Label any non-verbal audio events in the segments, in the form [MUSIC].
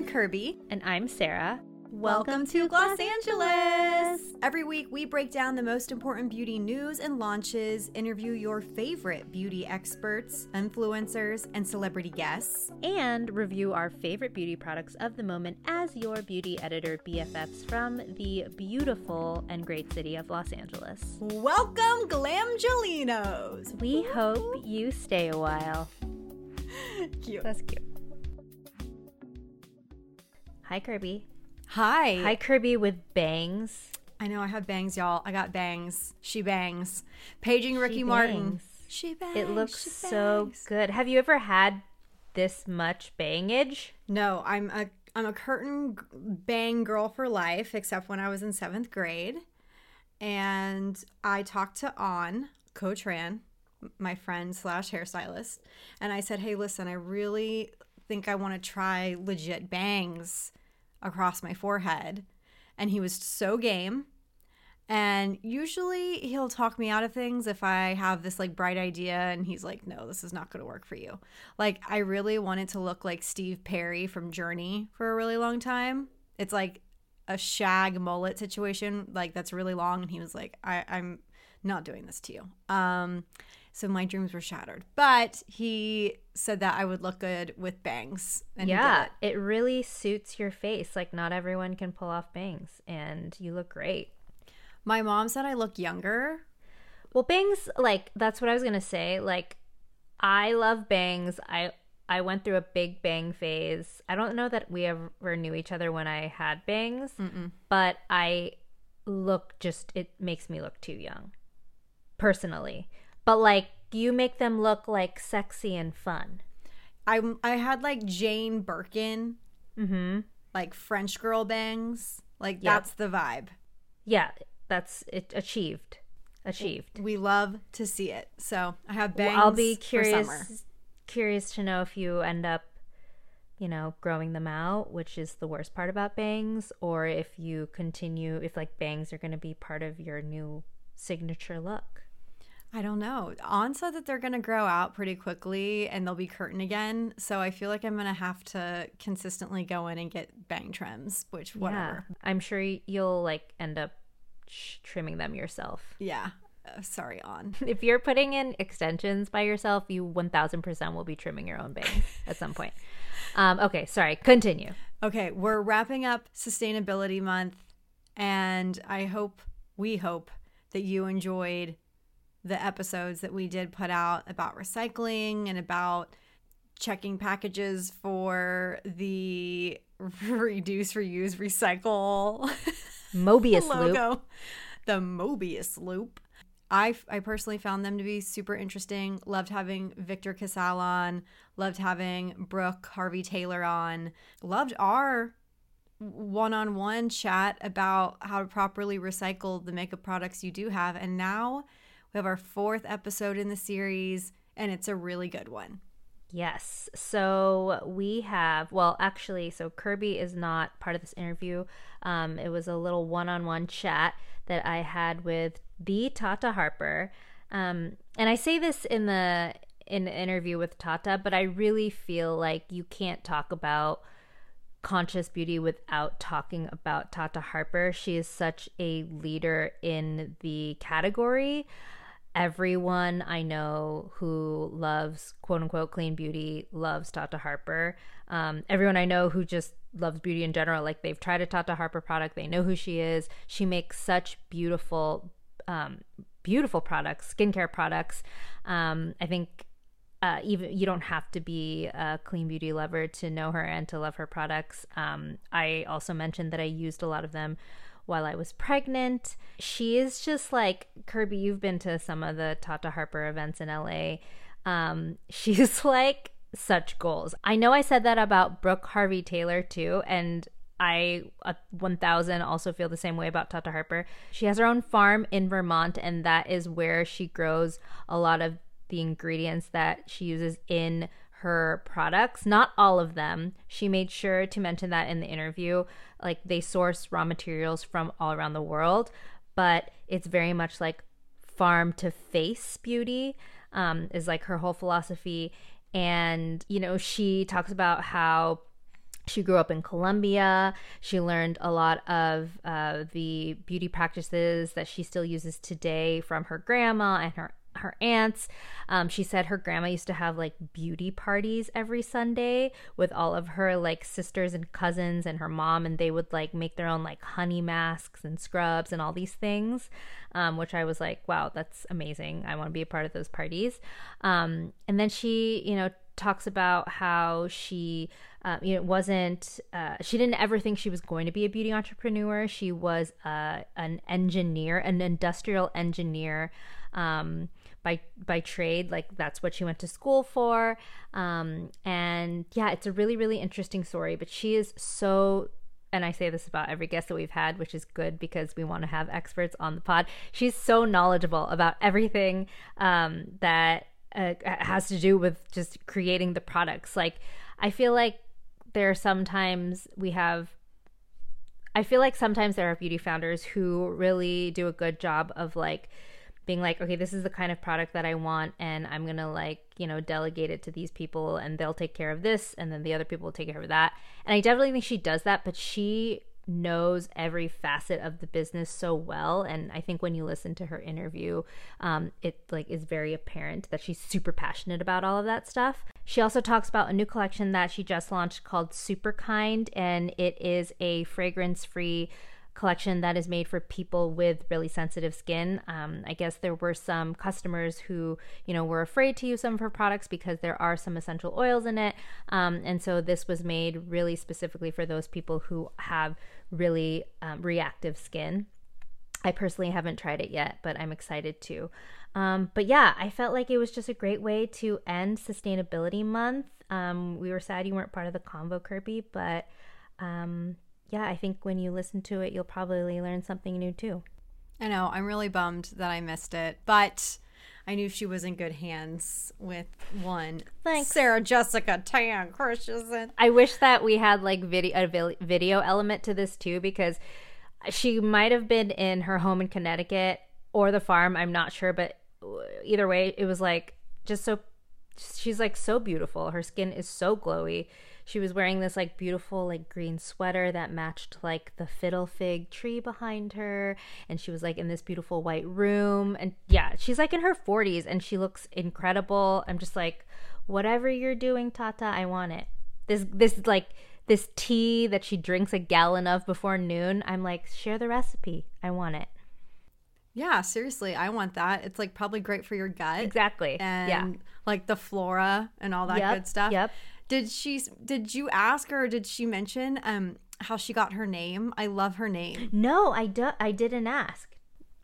I'm Kirby. And I'm Sarah. Welcome to Gloss Angeles! Every week, we break down the most important beauty news and launches, interview your favorite beauty experts, influencers, and celebrity guests, and review our favorite beauty products of the moment as your beauty editor BFFs from the beautiful and great city of Los Angeles. Welcome, Glamgelinos! We hope you stay a while. [LAUGHS] Cute. That's cute. Hi, Kirby. Hi. Hi, Kirby with bangs. I know I have bangs, y'all. I got bangs. She bangs. Paging Ricky She Martin. bangs. She bangs. It looks she so good. Have you ever had this much bangage? No, I'm a I'm a curtain bang girl for life, except when I was in seventh grade, and I talked to Anh Co Tran, my friend slash hairstylist, and I said, "Hey, listen, I really think I want to try legit bangs across my forehead," and he was so game. And usually he'll talk me out of things if I have this like bright idea and he's like, no, this is not going to work for you. Like, I really wanted to look like Steve Perry from Journey for a really long time. It's like a shag mullet situation, like that's really long. And he was like, I, I'm not doing this to you. Um, so my dreams were shattered. But he said that I would look good with bangs. And yeah, it. it really suits your face. Like, not everyone can pull off bangs, and you look great. My mom said I look younger. Well, bangs, like that's what I was gonna say. Like, I love bangs. I I went through a big bang phase. I don't know that we ever knew each other when I had bangs, but I look just it makes me look too young, personally. But like, you make them look like sexy and fun. I I had like Jane Birkin, Mm-hmm. like French girl bangs. Like Yep. that's the vibe. Yeah, that's it. Achieved, achieved. We love to see it. So I have bangs. Well, I'll be curious curious to know if you end up you know growing them out which is the worst part about bangs or if you continue if like bangs are going to be part of your new signature look I don't know. Anh said that they're gonna grow out pretty quickly and they'll be curtain again. So I feel like I'm gonna have to consistently go in and get bang trims, which whatever. yeah i'm sure you'll like end up sh- trimming them yourself Yeah. Uh, sorry, Anh. [LAUGHS] if you're putting in extensions by yourself you 1000% will be trimming your own bangs [LAUGHS] at some point um, okay sorry continue Okay, we're wrapping up Sustainability Month, and I hope, we hope, that you enjoyed the episodes that we did put out about recycling and about checking packages for the [LAUGHS] reduce, reuse, recycle [LAUGHS] mobius loop logo, the Mobius loop. I, I personally found them to be super interesting. Loved having Victor Casale on. Loved having Brooke Harvey Taylor on. Loved our one on one chat about how to properly recycle the makeup products you do have. And now we have our fourth episode in the series, and it's a really good one. Yes. So we have, well, actually, so Kirby is not part of this interview. Um, it was a little one on one chat that I had with the Tata Harper. Um, and I say this in the in the interview with Tata, but I really feel like you can't talk about conscious beauty without talking about Tata Harper. She is such a leader in the category. Everyone I know who loves quote unquote clean beauty loves Tata Harper. Um, everyone I know who just loves beauty in general, like they've tried a Tata Harper product, they know who she is. She makes such beautiful, um, beautiful products, skincare products. Um, I think uh, even you don't have to be a clean beauty lover to know her and to love her products. Um, I also mentioned that I used a lot of them while I was pregnant. She is just like Kirby. You've been to some of the Tata Harper events in LA. Um, [LAUGHS] she's like such goals. I know I said that about Brooke Harvey Taylor too, and I uh, 1000 also feel the same way about Tata Harper. She has her own farm in Vermont, and that is where she grows a lot of the ingredients that she uses in her products. Not all of them. She made sure to mention that in the interview. Like they source raw materials from all around the world, but it's very much like farm to face beauty um, is like her whole philosophy. And, you know, she talks about how she grew up in Colombia. She learned a lot of uh, the beauty practices that she still uses today from her grandma and her her aunts. Um, she said her grandma used to have like beauty parties every Sunday with all of her like sisters and cousins and her mom, and they would like make their own like honey masks and scrubs and all these things, um, which I was like, wow, that's amazing. I want to be a part of those parties. Um, and then she, you know, talks about how she uh, you know wasn't uh, she didn't ever think she was going to be a beauty entrepreneur she was uh, an engineer an industrial engineer um, by by trade like that's what she went to school for um, and yeah it's a really really interesting story but she is so and I say this about every guest that we've had, which is good because we want to have experts on the pod. She's so knowledgeable about everything um, that uh, has to do with just creating the products. Like, I feel like there are sometimes we have I feel like sometimes there are beauty founders who really do a good job of like being like, okay, this is the kind of product that I want, and I'm gonna like, you know, delegate it to these people, and they'll take care of this, and then the other people will take care of that. And I definitely think she does that, but she knows every facet of the business so well and i think when you listen to her interview um, it like is very apparent that she's super passionate about all of that stuff she also talks about a new collection that she just launched called super kind and it is a fragrance free collection that is made for people with really sensitive skin. Um, I guess there were some customers who, you know, were afraid to use some of her products because there are some essential oils in it. Um, and so this was made really specifically for those people who have really um, reactive skin. I personally haven't tried it yet, but I'm excited to. Um, but yeah, I felt like it was just a great way to end Sustainability Month. Um, we were sad you weren't part of the convo, Kirby, but um, yeah, I think when you listen to it, you'll probably learn something new too. I know. I'm really bummed that I missed it, but I knew she was in good hands with one. Thanks. Sarah Jessica Tan Christensen. I wish that we had like video a video element to this too because she might have been in her home in Connecticut or the farm. I'm not sure, but either way, it was like just so. She's like so beautiful. Her skin is so glowy she was wearing this like beautiful like green sweater that matched like the fiddle fig tree behind her and she was like in this beautiful white room and yeah she's like in her 40s and she looks incredible i'm just like whatever you're doing tata i want it this this like this tea that she drinks a gallon of before noon i'm like share the recipe i want it yeah, seriously, I want that. It's like probably great for your gut. Exactly. And yeah. like the flora and all that yep, good stuff. Yep. Did she did you ask her did she mention um how she got her name? I love her name. No, I do, I didn't ask.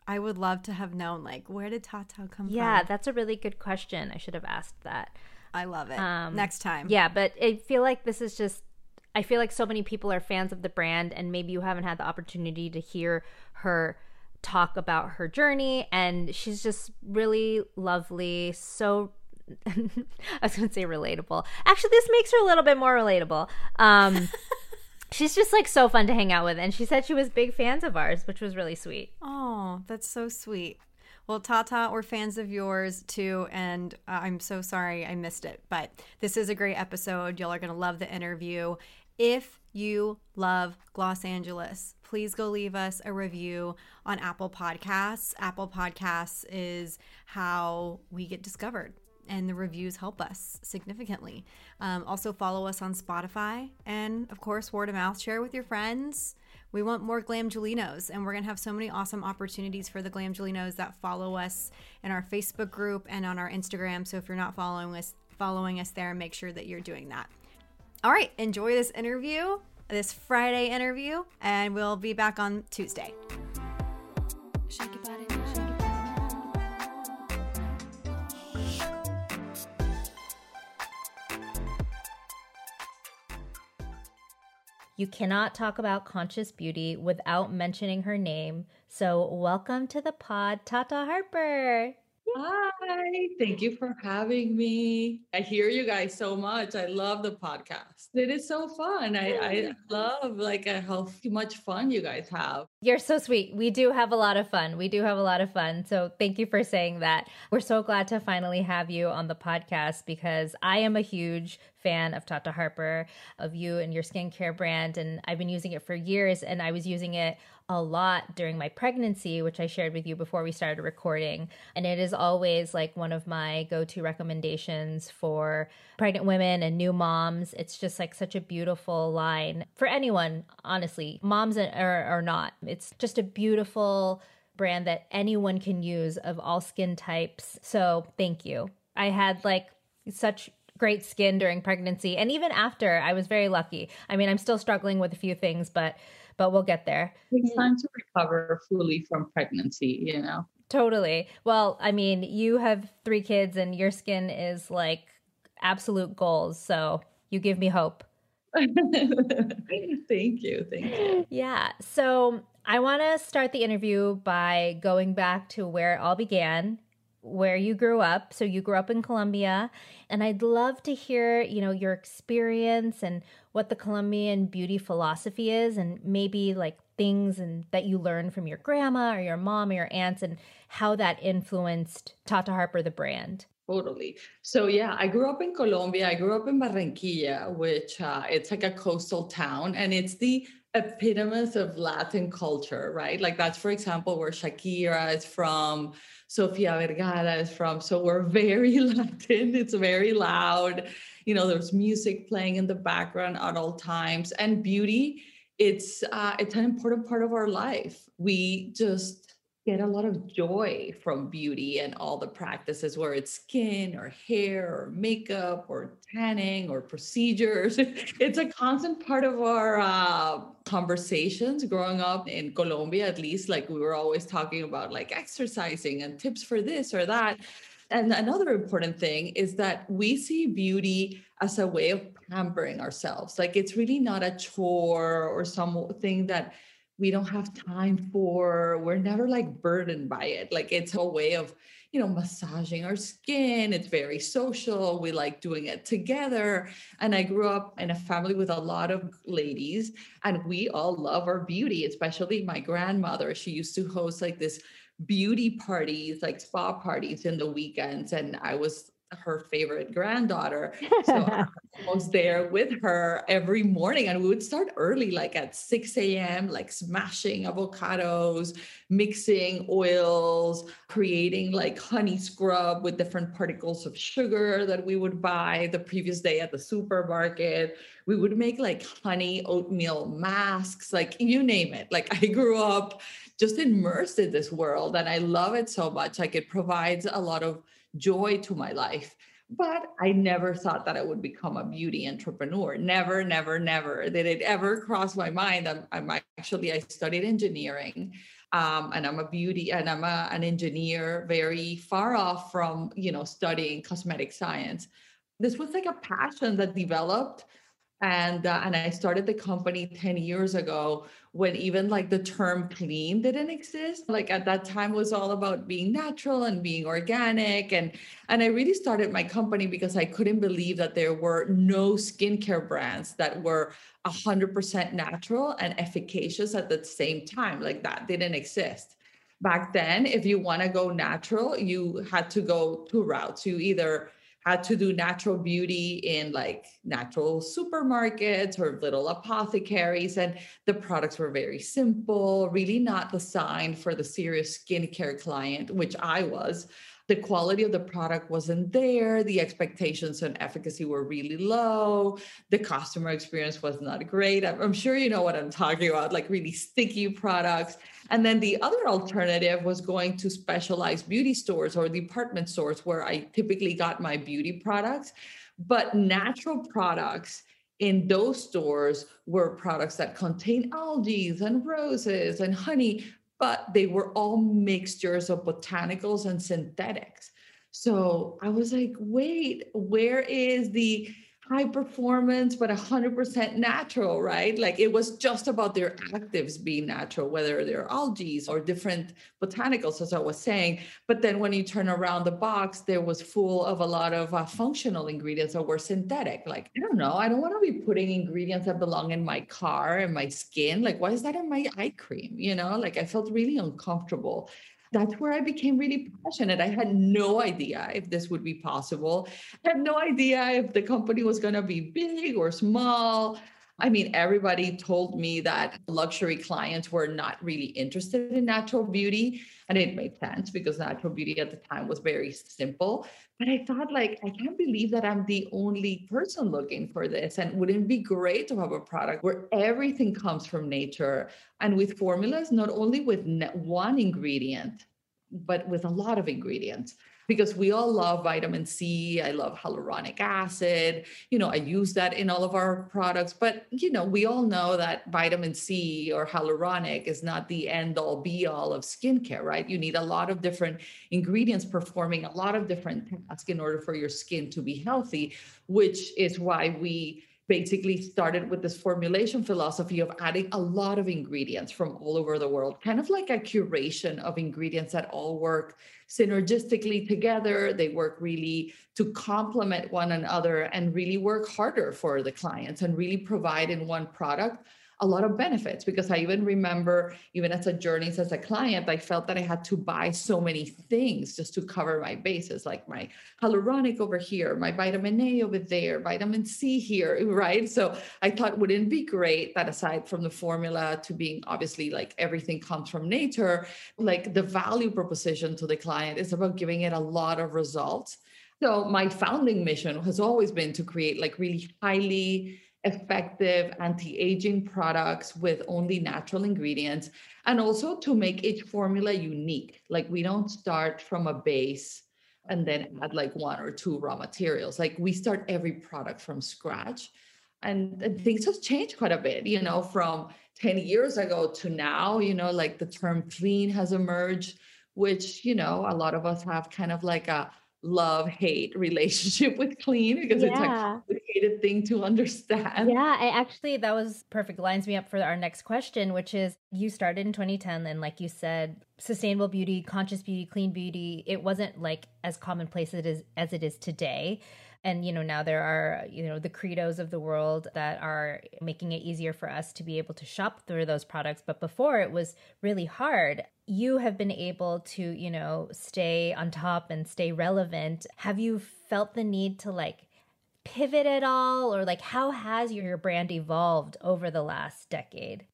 I would love to have known like where did Tata come yeah, from? Yeah, that's a really good question. I should have asked that. I love it. Um, Next time. Yeah, but I feel like this is just I feel like so many people are fans of the brand and maybe you haven't had the opportunity to hear her talk about her journey and she's just really lovely so [LAUGHS] I was going to say relatable. Actually, this makes her a little bit more relatable. Um, [LAUGHS] she's just like so fun to hang out with, and she said she was big fans of ours, which was really sweet. Oh, that's so sweet. Well, Tata, we're fans of yours too, and uh, I'm so sorry I missed it, but this is a great episode. Y'all are going to love the interview. If you love Gloss Angeles, please go leave us a review on Apple Podcasts. Apple Podcasts is how we get discovered and the reviews help us significantly. Um, also, follow us on Spotify and, of course, word of mouth. Share with your friends. We want more Glamgelinos, and we're going to have so many awesome opportunities for the Glamgelinos that follow us in our Facebook group and on our Instagram. So if you're not following us, following us there, make sure that you're doing that. All right, enjoy this interview, this Friday interview, and we'll be back on Tuesday. Shake your body. You cannot talk about conscious beauty without mentioning her name. So, welcome to the pod, Tata Harper. Hi, thank you for having me. I hear you guys so much. I love the podcast. It is so fun. I, I love like uh, how much fun you guys have. You're so sweet. We do have a lot of fun. We do have a lot of fun. So thank you for saying that. We're so glad to finally have you on the podcast because I am a huge fan of Tata Harper, of you and your skincare brand. And I've been using it for years and I was using it a lot during my pregnancy, which I shared with you before we started recording. And it is always like one of my go to recommendations for pregnant women and new moms. It's just like such a beautiful line for anyone, honestly, moms or, or not. It's just a beautiful brand that anyone can use of all skin types. So thank you. I had like such great skin during pregnancy and even after I was very lucky. I mean, I'm still struggling with a few things, but but we'll get there. It's mm. time to recover fully from pregnancy, you know. Totally. Well, I mean, you have three kids and your skin is like absolute goals, so you give me hope. [LAUGHS] thank you. Thank you. Yeah. So, I want to start the interview by going back to where it all began where you grew up. So you grew up in Colombia, and I'd love to hear, you know, your experience and what the Colombian beauty philosophy is and maybe like things and that you learned from your grandma or your mom or your aunts and how that influenced Tata Harper the brand. Totally. So yeah, I grew up in Colombia. I grew up in Barranquilla, which uh, it's like a coastal town, and it's the epitome of Latin culture, right? Like that's, for example, where Shakira is from. Sofia Vergara is from. So we're very [LAUGHS] Latin. It's very loud. You know, there's music playing in the background at all times, and beauty. It's uh, it's an important part of our life. We just get a lot of joy from beauty and all the practices where it's skin or hair or makeup or tanning or procedures [LAUGHS] it's a constant part of our uh, conversations growing up in colombia at least like we were always talking about like exercising and tips for this or that and another important thing is that we see beauty as a way of pampering ourselves. Like it's really not a chore or something that we don't have time for. We're never like burdened by it. Like it's a way of you know massaging our skin. It's very social. We like doing it together. And i grew up in a family with a lot of ladies and we all love our beauty especially my grandmother. She used to host like this beauty parties like spa parties in the weekends and i was her favorite granddaughter. So I [LAUGHS] was there with her every morning and we would start early, like at 6 a.m., like smashing avocados, mixing oils, creating like honey scrub with different particles of sugar that we would buy the previous day at the supermarket. We would make like honey oatmeal masks, like you name it. Like I grew up just immersed in this world and I love it so much. Like it provides a lot of joy to my life. But I never thought that I would become a beauty entrepreneur. Never, never, never did it ever cross my mind. I'm, I'm actually, I studied engineering. Um, and I'm a beauty and I'm a, an engineer, very far off from you know studying cosmetic science. This was like a passion that developed and uh, and i started the company 10 years ago when even like the term clean didn't exist like at that time was all about being natural and being organic and and i really started my company because i couldn't believe that there were no skincare brands that were 100% natural and efficacious at the same time like that didn't exist. Back then if you want to go natural you had to go two routes. You either had to do natural beauty in like natural supermarkets or little apothecaries. And the products were very simple, really not designed for the serious skincare client, which I was. The quality of the product wasn't there. The expectations on efficacy were really low. The customer experience was not great. I'm, sure you know what I'm talking about, like really sticky products. And then the other mm-hmm. alternative was going to specialized beauty stores or department stores where I typically got my beauty products. But natural products in those stores were products that contain algae and roses and honey, but they were all mixtures of botanicals and synthetics. So I was like, wait, where is the high performance, but 100% natural, right? Like it was just about their actives being natural, whether they're algae or different botanicals, as I was saying. But then when you turn around the box, there was full of a lot of uh, functional ingredients that were synthetic. Like, I don't know, I don't want to be putting ingredients that belong in my car and my skin. Like, why is that in my eye cream? You know, like I felt really uncomfortable that's where I became really passionate. I had no idea if this would be possible. I had no idea if the company was going to be big or small. I mean, everybody told me that luxury clients were not really interested in natural beauty. And it made sense because natural beauty at the time was very simple. But I thought, like, I can't believe that I'm the only person looking for this. And wouldn't it be great to have a product where everything comes from nature and with formulas, not only with one ingredient, but with a lot of ingredients? Because we all love vitamin C. I love hyaluronic acid. You know, I use that in all of our products. But, you know, we all know that vitamin C or hyaluronic is not the end all be all of skincare, right? You need a lot of different ingredients performing a lot of different tasks in order for your skin to be healthy, which is why we basically started with this formulation philosophy of adding a lot of ingredients from all over the world, kind of like a curation of ingredients that all work synergistically together. They work really to complement one another and really work harder for the clients and really provide in one product a lot of benefits because I even remember, even as a journeys as a client, I felt that I had to buy so many things just to cover my bases, like my hyaluronic over here, my vitamin A over there, vitamin C here, [LAUGHS] right? So I thought, wouldn't be great that aside from the formula to being obviously like everything comes from nature, like the value proposition to the client is about giving it a lot of results. So my founding mission has always been to create like really highly effective anti-aging products with only natural ingredients and also to make each formula unique. Like we don't start from a base and then add like one or two raw materials. Like we start every product from scratch. And, and things have changed quite a bit you know from 10 years ago to now you know like the term clean has emerged which you know a lot of us have kind of like a love hate [LAUGHS] relationship with clean because yeah. it's a complicated thing to understand. Yeah, I actually that was perfect lines me up for our next question which is you started in 2010 and like you said sustainable beauty, conscious beauty, clean beauty, it wasn't like as commonplace as it is as it is today. And you know now there are you know the credos of the world that are making it easier for us to be able to shop through those products. But before it was really hard. You have been able to you know stay on top and stay relevant. Have you felt the need to like pivot at all or like how has your your brand evolved over the last decade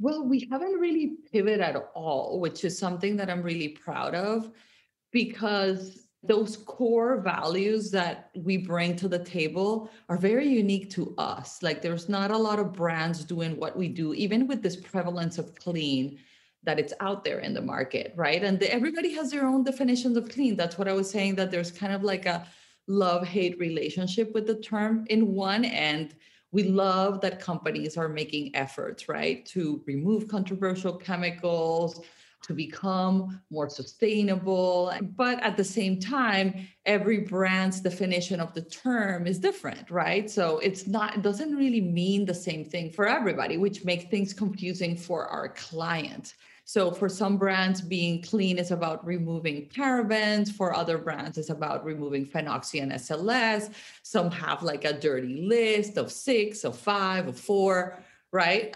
well we haven't really pivoted at all which is something that i'm really proud of because those core values that we bring to the table are very unique to us. Like there's not a lot of brands doing what we do, even with this prevalence of clean that it's out there in the market, right? And the, everybody has their own definitions of clean. That's what I was saying, that there's kind of like a love hate relationship with the term. In one end, we love that companies are making efforts, right, to remove controversial chemicals, to become more sustainable. But at the same time, every brand's definition of the term is different, right? So it's not, it doesn't really mean the same thing for everybody, which makes things confusing for our client. So for some brands, being clean is about removing parabens. For other brands, it's about removing phenoxy and SLS. Some have like a dirty list of six, of five, of four, right?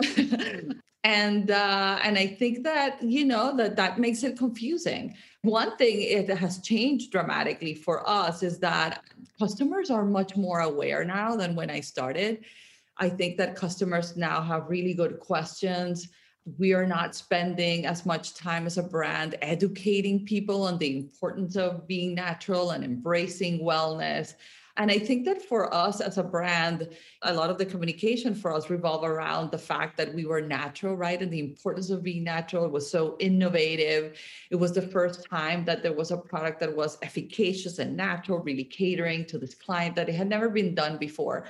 [LAUGHS] and uh, and I think that you know that that makes it confusing. One thing it has changed dramatically for us is that customers are much more aware now than when I started. I think that customers now have really good questions. We are not spending as much time as a brand educating people on the importance of being natural and embracing wellness. And I think that for us as a brand, a lot of the communication for us revolve around the fact that we were natural, right? And the importance of being natural it was so innovative. It was the first time that there was a product that was efficacious and natural, really catering to this client that it had never been done before.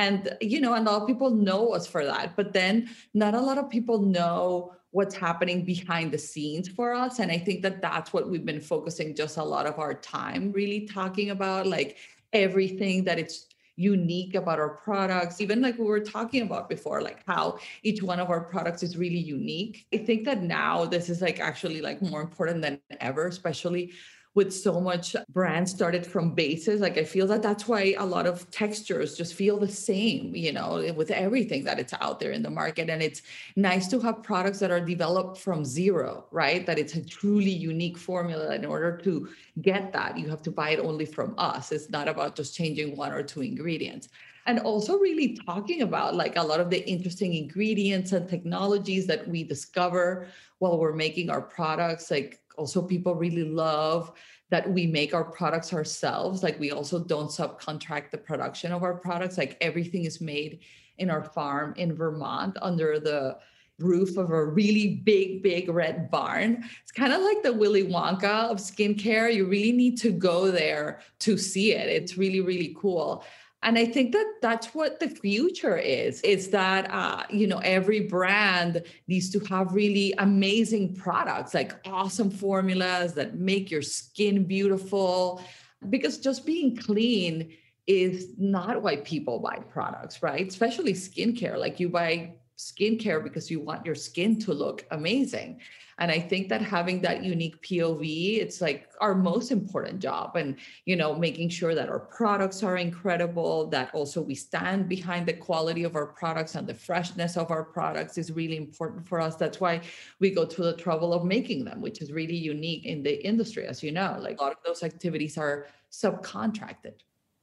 And, you know, and a lot of people know us for that. But then not a lot of people know what's happening behind the scenes for us. And I think that that's what we've been focusing just a lot of our time really talking about. Like, everything that it's unique about our products even like we were talking about before like how each one of our products is really unique i think that now this is like actually like more important than ever especially with so much brands started from bases like i feel that that's why a lot of textures just feel the same you know with everything that it's out there in the market. And it's nice to have products that are developed from zero right? That it's a truly unique formula in order to get that. You have to buy it only from us. It's not about just changing one or two ingredients. And also really talking about like a lot of the interesting ingredients and technologies that we discover while we're making our products like also people really love that we make our products ourselves like we also don't subcontract the production of our products like everything is made in our farm in vermont under the roof of a really big big red barn. It's kind of like the willy wonka of skincare you really need to go there to see it. It's really really cool and i think that that's what the future is is that uh, you know every brand needs to have really amazing products like awesome formulas that make your skin beautiful. Because just being clean is not why people buy products right? Especially skincare like you buy skincare because you want your skin to look amazing. And i think that having that unique pov it's like our most important job and you know making sure that our products are incredible that also we stand behind the quality of our products and the freshness of our products is really important for us. That's why we go to the trouble of making them which is really unique in the industry as you know. Like a lot of those activities are subcontracted.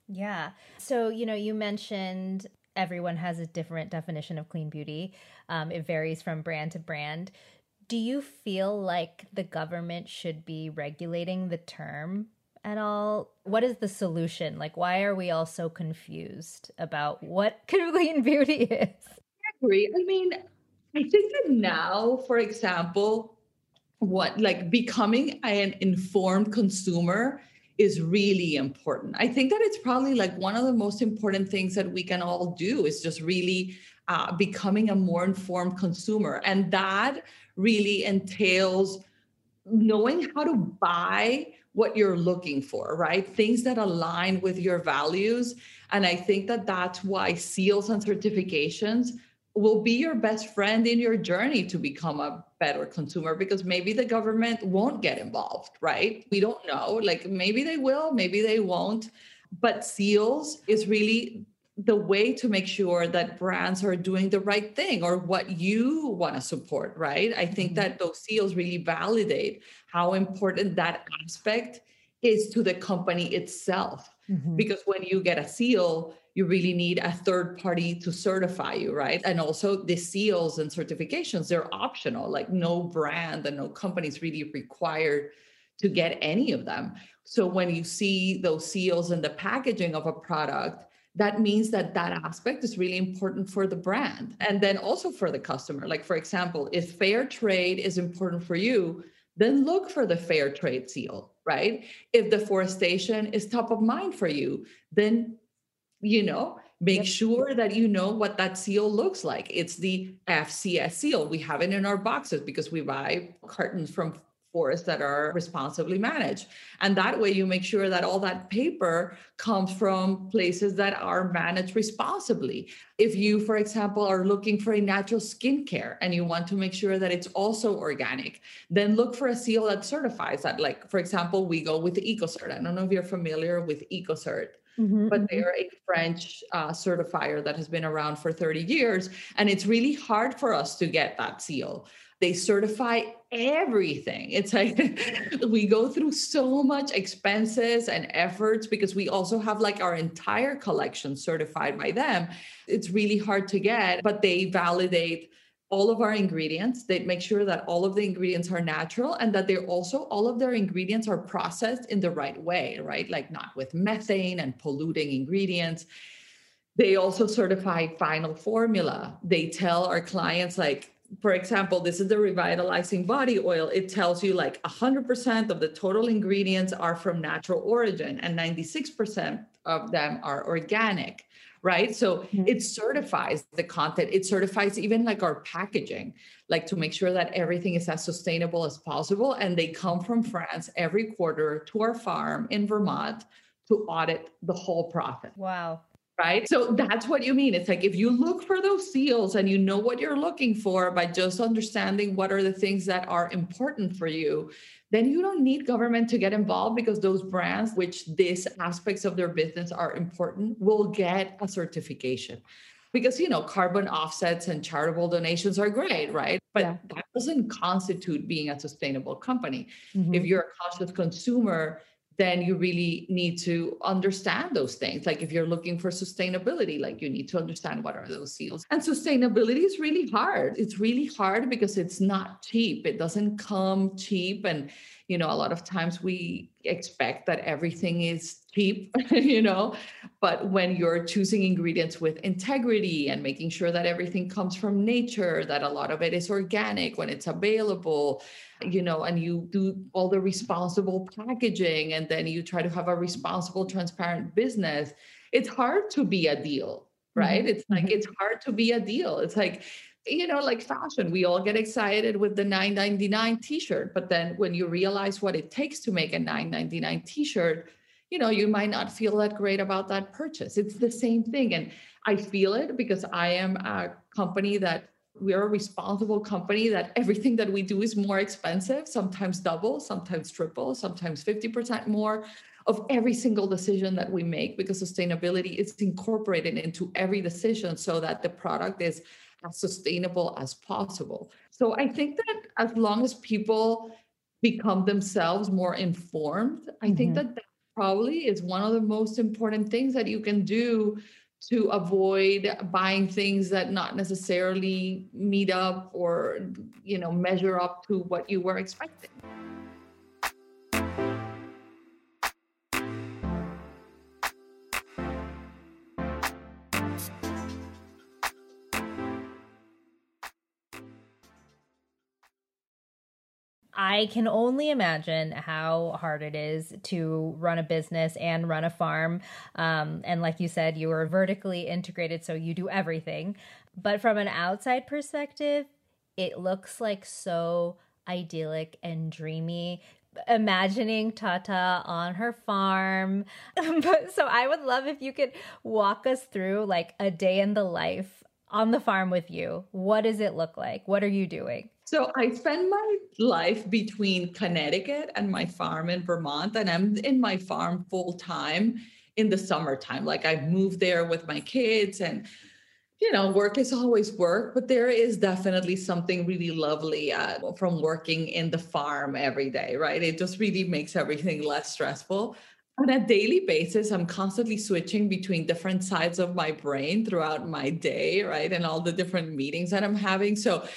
Yeah. So, you know, you mentioned everyone has a different definition of clean beauty. Um, it varies from brand to brand do you feel like the government should be regulating the term at all? What is the solution? Like, why are we all so confused about what [LAUGHS] clean beauty is? I agree. I mean, I think that now, for example, what like becoming an informed consumer is really important. I think that it's probably like one of the most important things that we can all do is just really uh, becoming a more informed consumer. And that really entails knowing how to buy what you're looking for, right? Things that align with your values. And I think that that's why seals and certifications will be your best friend in your journey to become a better consumer because maybe the government won't get involved, right? We don't know. Like maybe they will, maybe they won't. But seals is really the way to make sure that brands are doing the right thing or what you want to support, right? I think mm-hmm. that those seals really validate how important that aspect is to the company itself. Mm-hmm. Because when you get a seal, you really need a third party to certify you, right? And also the seals and certifications, they're optional. Like no brand and no company is really required to get any of them. So when you see those seals in the packaging of a product, that means that that aspect is really important for the brand and then also for the customer. Like, for example, if fair trade is important for you, then look for the fair trade seal, right? If deforestation is top of mind for you, then, you know, make yep. sure that you know what that seal looks like. It's the FSC seal. We have it in our boxes because we buy cartons from forests that are responsibly managed. And that way you make sure that all that paper comes from places that are managed responsibly. If you, for example, are looking for a natural skincare and you want to make sure that it's also organic, then look for a seal that certifies that. Like, for example, we go with the EcoCert. I don't know if you're familiar with EcoCert. Mm-hmm, but mm-hmm. they're a French uh, certifier that has been around for 30 years. And it's really hard for us to get that seal. They certify everything. It's like [LAUGHS] we go through so much expenses and efforts because we also have like our entire collection certified by them. It's really hard to get, but they validate all of our ingredients. They make sure that all of the ingredients are natural and that they're also all of their ingredients are processed in the right way, right? Like not with methane and polluting ingredients. They also certify final formula. They tell our clients like for example, this is the revitalizing body oil. It tells you like 100% of the total ingredients are from natural origin and 96% of them are organic, right? So mm-hmm. it certifies the content. It certifies even like our packaging, like to make sure that everything is as sustainable as possible. And they come from France every quarter to our farm in Vermont to audit the whole process. Wow. Right? So that's what you mean. It's like if you look for those seals and you know what you're looking for by just understanding what are the things that are important for you, then you don't need government to get involved because those brands, which these aspects of their business are important, will get a certification. Because you know, carbon offsets and charitable donations are great, right? But yeah. that doesn't constitute being a sustainable company. Mm-hmm. If you're a conscious consumer, then you really need to understand those things. Like if you're looking for sustainability, like you need to understand what are those seals. And sustainability is really hard. It's really hard because it's not cheap. It doesn't come cheap. And, you know, a lot of times we expect that everything is cheap, [LAUGHS] you know, but when you're choosing ingredients with integrity and making sure that everything comes from nature, that a lot of it is organic when it's available, you know, and you do all the responsible packaging and then you try to have a responsible, transparent business, it's hard to be a deal, right? Mm-hmm. It's like, mm-hmm. it's hard to be a deal. It's like, you know, like fashion, we all get excited with the 9.99 t-shirt, but then when you realize what it takes to make a 9.99 t-shirt, you know, you might not feel that great about that purchase. It's the same thing. And I feel it because I am a company that we are a responsible company that everything that we do is more expensive, sometimes double, sometimes triple, sometimes 50% more of every single decision that we make because sustainability is incorporated into every decision so that the product is as sustainable as possible. So I think that as long as people become themselves more informed, I mm-hmm. think that that probably is one of the most important things that you can do to avoid buying things that not necessarily meet up or you know measure up to what you were expecting I can only imagine how hard it is to run a business and run a farm. Um, and like you said, you are vertically integrated, so you do everything. But from an outside perspective, it looks like so idyllic and dreamy imagining Tata on her farm. [LAUGHS] so I would love if you could walk us through like a day in the life on the farm with you. What does it look like? What are you doing? So I spend my life between Connecticut and my farm in Vermont, and I'm in my farm full time in the summertime. Like I moved there with my kids and you know, work is always work, but there is definitely something really lovely uh, from working in the farm every day, right? It just really makes everything less stressful. On a daily basis, I'm constantly switching between different sides of my brain throughout my day, right? And all the different meetings that I'm having. So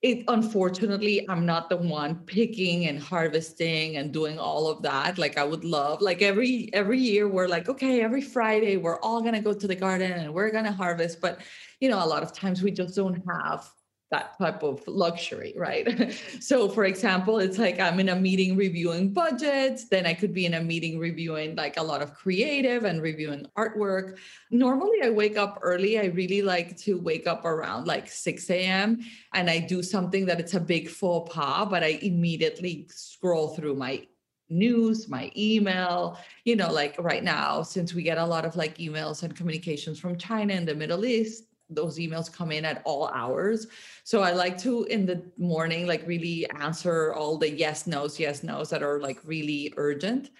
it unfortunately i'm not the one picking and harvesting and doing all of that. Like i would love like every every year we're like okay every friday we're all going to go to the garden and we're going to harvest but you know a lot of times we just don't have that type of luxury, right? [LAUGHS] so, for example, it's like I'm in a meeting reviewing budgets, then I could be in a meeting reviewing like a lot of creative and reviewing artwork. Normally, I wake up early. I really like to wake up around like 6 a.m. and I do something that it's a big faux pas, but I immediately scroll through my news, my email, you know, like right now, since we get a lot of like emails and communications from China and the Middle East, those emails come in at all hours. So I like to in the morning, like really answer all the yes, no's, yes, no's that are like really urgent.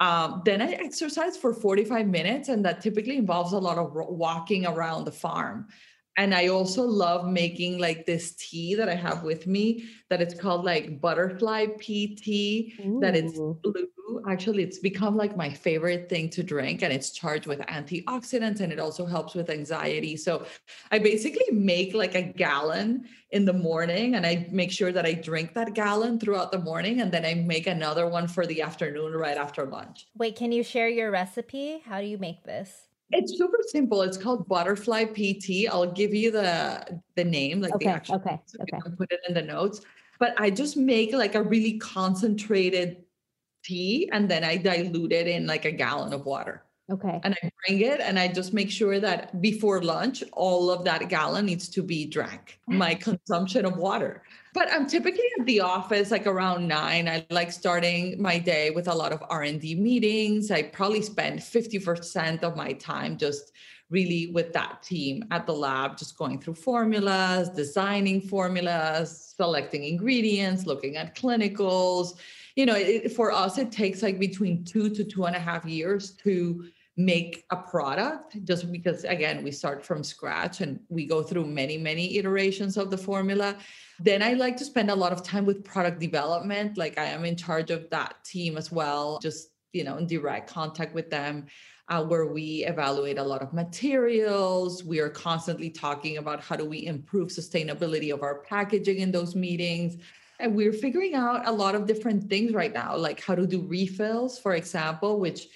Um, then I exercise for 45 minutes, and that typically involves a lot of walking around the farm. And I also love making like this tea that I have with me that it's called like butterfly pea tea, Ooh. that it's blue. Actually, it's become like my favorite thing to drink and it's charged with antioxidants and it also helps with anxiety. So I basically make like a gallon in the morning and I make sure that I drink that gallon throughout the morning and then I make another one for the afternoon right after lunch. Wait, can you share your recipe? How do you make this? It's super simple. It's called Butterfly Pea Tea. I'll give you the the name, like okay, the actual. Okay. So okay. put it in the notes. But I just make like a really concentrated tea, and then I dilute it in like a gallon of water. Okay. And I bring it, and I just make sure that before lunch, all of that gallon needs to be drank. [LAUGHS] My consumption of water but i'm typically at the office like around nine i like starting my day with a lot of r&d meetings i probably spend 50% of my time just really with that team at the lab, just going through formulas, designing formulas, selecting ingredients, looking at clinicals. You know, it, for us, it takes like between two to two and a half years to make a product just because again we start from scratch and we go through many many iterations of the formula. Then i like to spend a lot of time with product development like i am in charge of that team as well just you know in direct contact with them uh, where we evaluate a lot of materials. We are constantly talking about how do we improve sustainability of our packaging in those meetings and we're figuring out a lot of different things right now like how to do refills for example which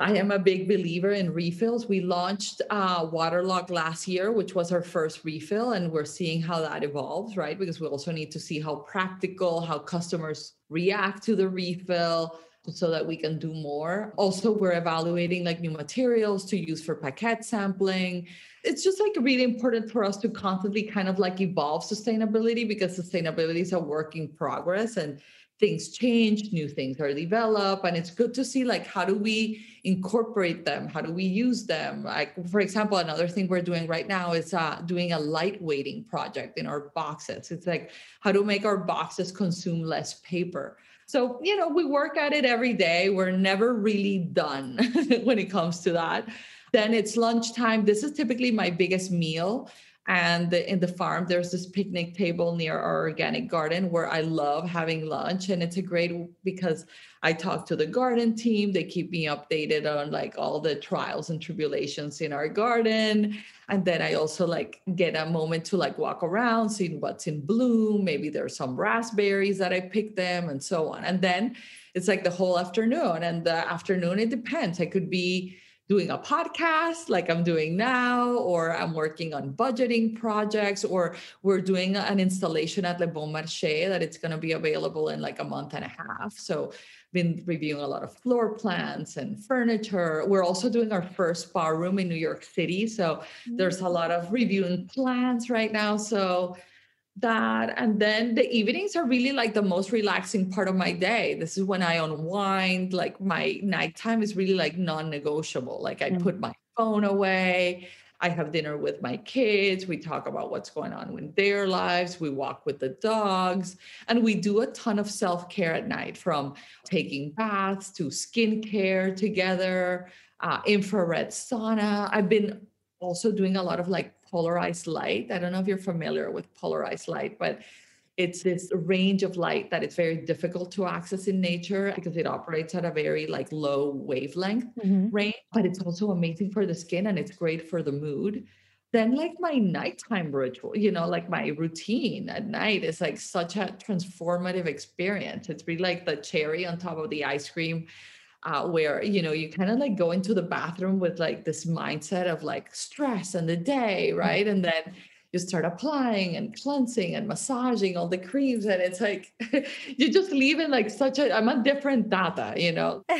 I am a big believer in refills. We launched uh, Waterlock last year, which was our first refill, and we're seeing how that evolves, right? Because we also need to see how practical, how customers react to the refill so that we can do more. Also, we're evaluating like new materials to use for paquette sampling. It's just like really important for us to constantly kind of like evolve sustainability because sustainability is a work in progress and things change new things are developed and it's good to see like how do we incorporate them? How do we use them? Like for example another thing we're doing right now is uh, doing a light weighting project in our boxes. It's like how to make our boxes consume less paper. So you know we work at it every day. We're never really done [LAUGHS] when it comes to that then it's lunchtime. This is typically my biggest meal. And the, in the farm there's this picnic table near our organic garden where i love having lunch. And it's a great because i talk to the garden team. They keep me updated on like all the trials and tribulations in our garden. And then i also like get a moment to like walk around seeing what's in bloom. Maybe there's some raspberries that i picked them and so on. And then it's like the whole afternoon. And the afternoon it depends. I could be doing a podcast like I'm doing now, or I'm working on budgeting projects, or we're doing an installation at Le Bon Marché that it's going to be available in like a month and a half. So been reviewing a lot of floor plans and furniture. We're also doing our first bar room in New York City. So there's a mm. lot of reviewing plans right now. So that and then the evenings are really like the most relaxing part of my day. This is when i unwind like my nighttime is really like non-negotiable. Like i mm. put my phone away. I have dinner with my kids. We talk about what's going on in their lives. We walk with the dogs. And we do a ton of self-care at night from taking baths to skincare together uh, infrared sauna. I've been also doing a lot of like polarized light. I don't know if you're familiar with polarized light, but it's this range of light that it's very difficult to access in nature because it operates at a very like low wavelength mm-hmm. range but it's also amazing for the skin and it's great for the mood then like my nighttime ritual you know like my routine at night is like such a transformative experience it's really like the cherry on top of the ice cream uh, where you know you kind of like go into the bathroom with like this mindset of like stress and the day mm. right? And then you start applying and cleansing and massaging all the creams and it's like [LAUGHS] you just leave in like such a i'm a different data you know? [LAUGHS]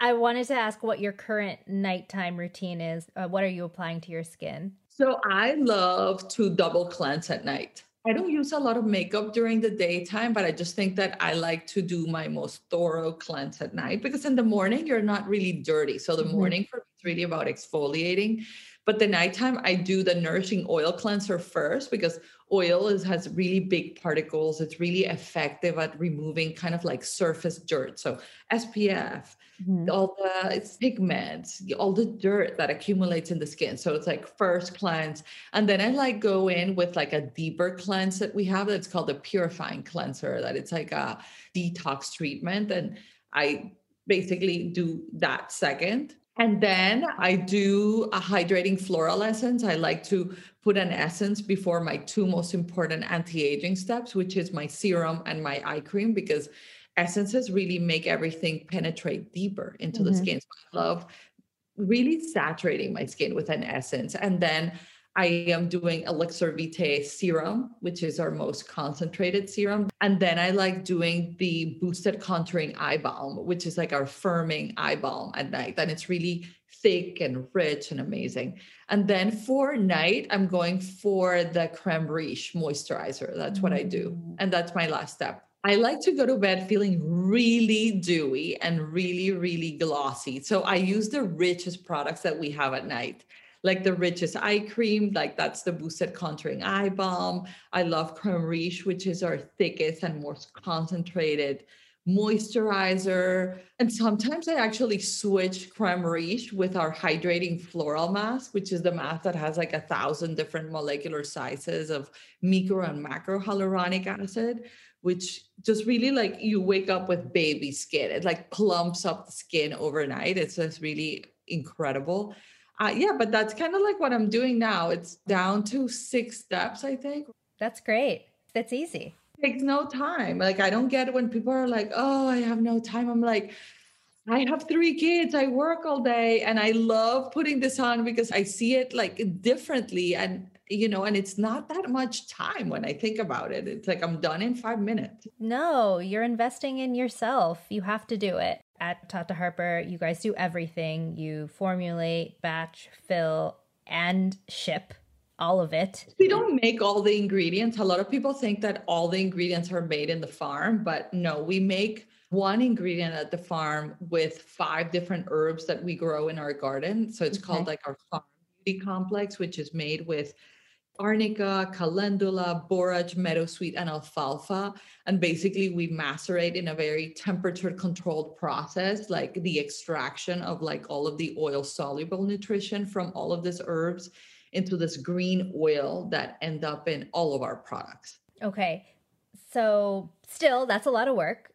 I wanted to ask what your current nighttime routine is. Uh, what are you applying to your skin? So i love to double cleanse at night I don't use a lot of makeup during the daytime, but I just think that I like to do my most thorough cleanse at night because in the morning you're not really dirty. So the mm-hmm. morning for me is really about exfoliating. But the nighttime, I do the nourishing oil cleanser first because oil is, has really big particles. It's really effective at removing kind of like surface dirt. So SPF, mm-hmm. all the it's pigments, all the dirt that accumulates in the skin. So it's like first cleanse. And then I like go in with like a deeper cleanse that we have that's called a purifying cleanser, that it's like a detox treatment. And I basically do that second. And then I do a hydrating floral essence. I like to put an essence before my two most important anti aging steps, which is my serum and my eye cream, because essences really make everything penetrate deeper into mm-hmm. the skin. So I love really saturating my skin with an essence. And then I am doing Elixir Vitae serum, which is our most concentrated serum. And then I like doing the boosted contouring eye balm, which is like our firming eye balm at night. And it's really thick and rich and amazing. And then for night, I'm going for the creme riche moisturizer. That's what I do. Mm. And that's my last step. I like to go to bed feeling really dewy and really, really glossy. So I use the richest products that we have at night like the richest eye cream, like that's the boosted contouring eye balm. I love creme riche, which is our thickest and most concentrated moisturizer. And sometimes I actually switch creme riche with our hydrating floral mask, which is the mask that has like a thousand different molecular sizes of micro and macro hyaluronic acid, which just really like you wake up with baby skin. It like plumps up the skin overnight. It's just really incredible. Uh, yeah, but that's kind of like what I'm doing now. It's down to six steps, I think. That's great. That's easy takes no time. Like I don't get when people are like, "Oh, I have no time." I'm like, I have three kids. I work all day and I love putting this on because I see it like differently and you know, and it's not that much time when I think about it. It's like I'm done in 5 minutes. No, you're investing in yourself. You have to do it. At Tata Harper, you guys do everything. You formulate, batch, fill, and ship all of it. We don't make all the ingredients. A lot of people think that all the ingredients are made in the farm, but no, we make one ingredient at the farm with five different herbs that we grow in our garden. So it's okay. called like our farm beauty complex, which is made with arnica, calendula, borage, meadowsweet, and alfalfa. And basically, we macerate in a very temperature controlled process, like the extraction of like all of the oil soluble nutrition from all of these herbs into this green oil that end up in all of our products. Okay. So, still, that's a lot of work.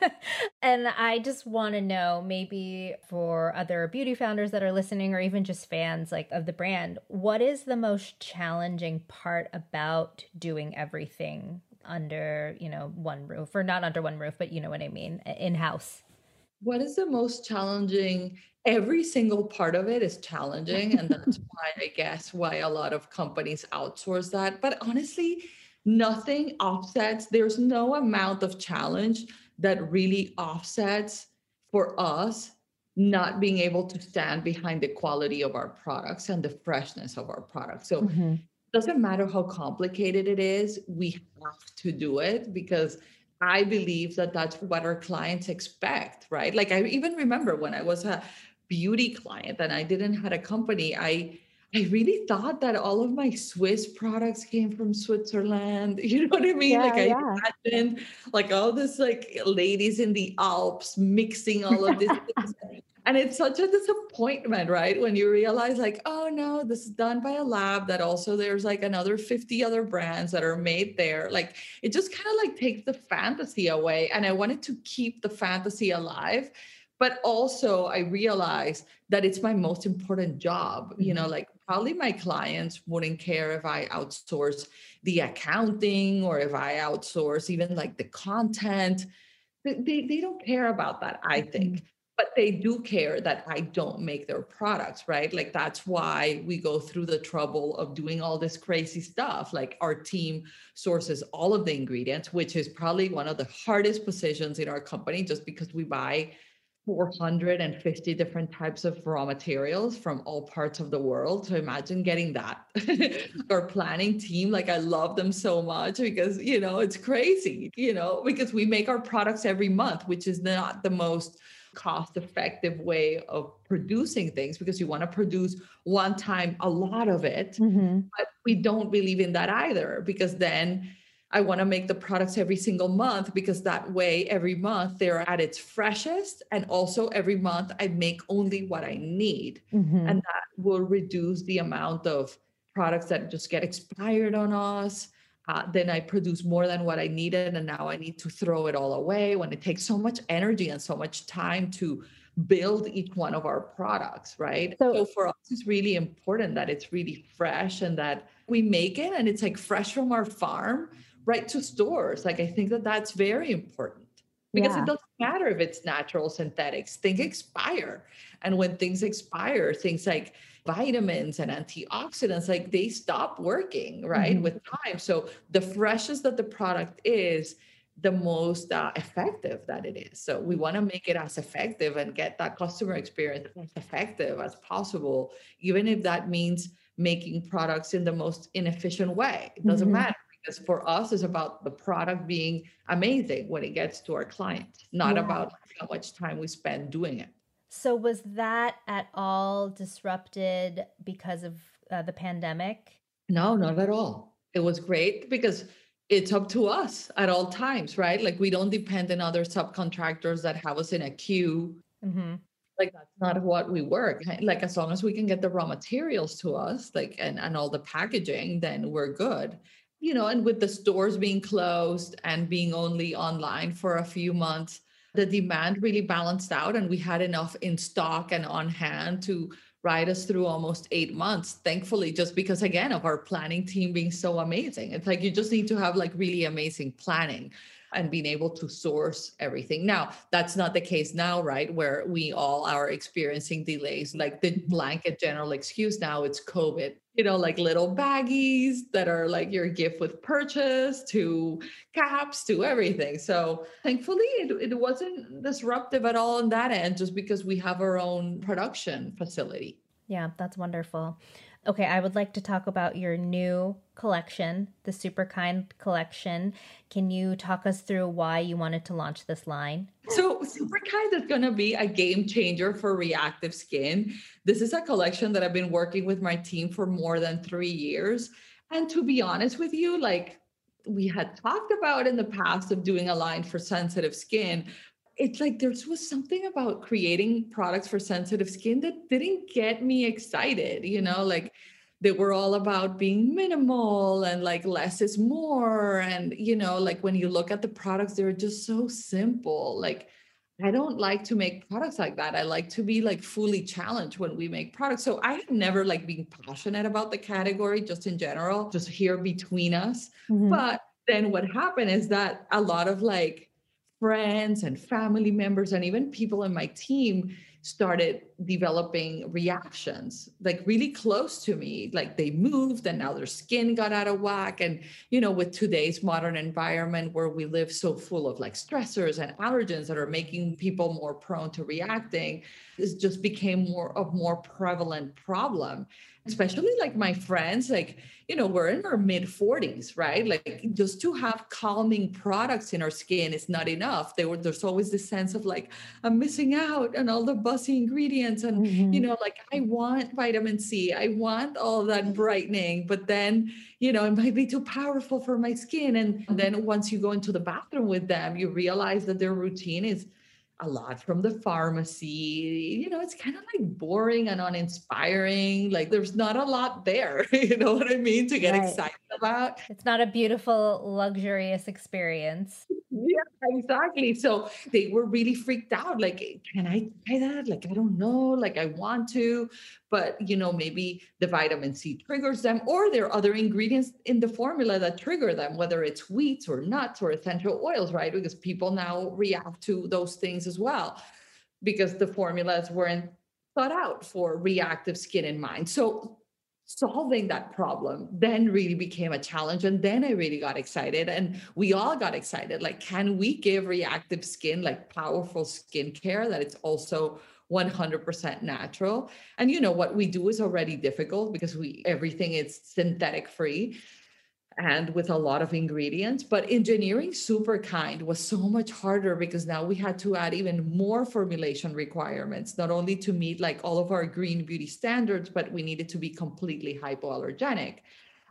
[LAUGHS] and I just want to know maybe for other beauty founders that are listening or even just fans like of the brand, what is the most challenging part about doing everything under, you know, one roof or not under one roof, but you know what I mean, in-house? What is the most challenging every single part of it is challenging and that's [LAUGHS] why i guess why a lot of companies outsource that but honestly nothing offsets there's no amount of challenge that really offsets for us not being able to stand behind the quality of our products and the freshness of our products so mm-hmm. it doesn't matter how complicated it is we have to do it because I believe that that's what our clients expect, right? Like I even remember when I was a beauty client and I didn't had a company, I I really thought that all of my Swiss products came from Switzerland. [LAUGHS] You know what I mean? Yeah, like I yeah. imagined like all this like ladies in the Alps mixing all of [LAUGHS] this. and it's such a disappointment, right? When you realize like, oh no, this is done by a lab that also there's like another 50 other brands that are made there. Like it just kind of like takes the fantasy away. And I wanted to keep the fantasy alive but also i realized that it's my most important job you know mm-hmm. like probably my clients wouldn't care if i outsource the accounting or if i outsource even like the content. They, they don't care about that i think. Mm-hmm. but they do care that i don't make their products right? Like that's why we go through the trouble of doing all this crazy stuff. Like our team sources all of the ingredients which is probably one of the hardest positions in our company just because we buy 450 different types of raw materials from all parts of the world. So imagine getting that. [LAUGHS] Our planning team, like I love them so much because, you know, it's crazy, you know, because we make our products every month, which is not the most cost effective way of producing things because you want to produce one time a lot of it. Mm-hmm. But we don't believe in that either because then I want to make the products every single month because that way every month they're at its freshest. And also every month I make only what I need. Mm-hmm. And that will reduce the amount of products that just get expired on us. Uh, then I produce more than what I needed. And now I need to throw it all away when it takes so much energy and so much time to build each one of our products, right? So, so for us, it's really important that it's really fresh and that we make it and it's like fresh from our farm right to stores. Like I think that that's very important because yeah. it doesn't matter if it's natural synthetics, things expire. And when things expire, things like vitamins and antioxidants, like they stop working, right, mm-hmm. with time. So the freshest that the product is, the most uh, effective that it is. So we want to make it as effective and get that customer experience as effective as possible, even if that means making products in the most inefficient way. It doesn't mm-hmm. matter because for us it's about the product being amazing when it gets to our client not yeah. about how much time we spend doing it So, was that at all disrupted because of uh, the pandemic? No, not at all. It was great because it's up to us at all times, right? Like we don't depend on other subcontractors that have us in a queue. Mm-hmm. Like that's not what we work. Like as long as we can get the raw materials to us, like and, and all the packaging, then we're good. You know, and with the stores being closed and being only online for a few months, the demand really balanced out and we had enough in stock and on hand to ride us through almost eight months thankfully just because again of our planning team being so amazing. It's like you just need to have like really amazing planning and being able to source everything. Now, that's not the case now, right? Where we all are experiencing delays. Like the blanket general excuse now, it's COVID. You know, like little baggies that are like your gift with purchase to caps to everything. So thankfully, it, it wasn't disruptive at all on that end, just because we have our own production facility. Yeah, that's wonderful. Okay, I would like to talk about your new collection, the Super Kind collection. Can you talk us through why you wanted to launch this line? So, Super Kind is going to be a game changer for reactive skin. This is a collection that I've been working with my team for more than three years. And to be honest with you, like we had talked about in the past of doing a line for sensitive skin, it's like there was something about creating products for sensitive skin that didn't get me excited, you know, like they were all about being minimal and like less is more. And, you know, like when you look at the products, they're just so simple. Like, I don't like to make products like that. I like to be like fully challenged when we make products. So I have never like been passionate about the category just in general, just here between us. Mm-hmm. But then what happened is that a lot of like friends and family members and even people in my team started developing reactions like really close to me. Like they moved and now their skin got out of whack. And you know with today's modern environment where we live so full of like stressors and allergens that are making people more prone to reacting this just became more of more prevalent problem especially like my friends like you know we're in our mid 40s right? Like just to have calming products in our skin is not enough. Were there's always this sense of like i'm missing out on all the bussy ingredients and mm-hmm. you know like i want vitamin c i want all that brightening but then you know it might be too powerful for my skin. And then once you go into the bathroom with them you realize that their routine is a lot from the pharmacy. You know, it's kind of like boring and uninspiring. Like there's not a lot there. [LAUGHS] you know what I mean? To get right. excited about. It's not a beautiful, luxurious experience. Yeah, exactly. So they were really freaked out. Like, can I try that? Like, I don't know. Like, I want to, but you know, maybe the vitamin C triggers them, or there are other ingredients in the formula that trigger them, whether it's wheats or nuts or essential oils, right? Because people now react to those things as well, because the formulas weren't thought out for reactive skin in mind. So solving that problem then really became a challenge and then i really got excited and we all got excited like can we give reactive skin like powerful skincare that it's also 100% natural and you know what we do is already difficult because we everything is synthetic free and with a lot of ingredients. But engineering super kind was so much harder because now we had to add even more formulation requirements, not only to meet like all of our green beauty standards, but we needed to be completely hypoallergenic.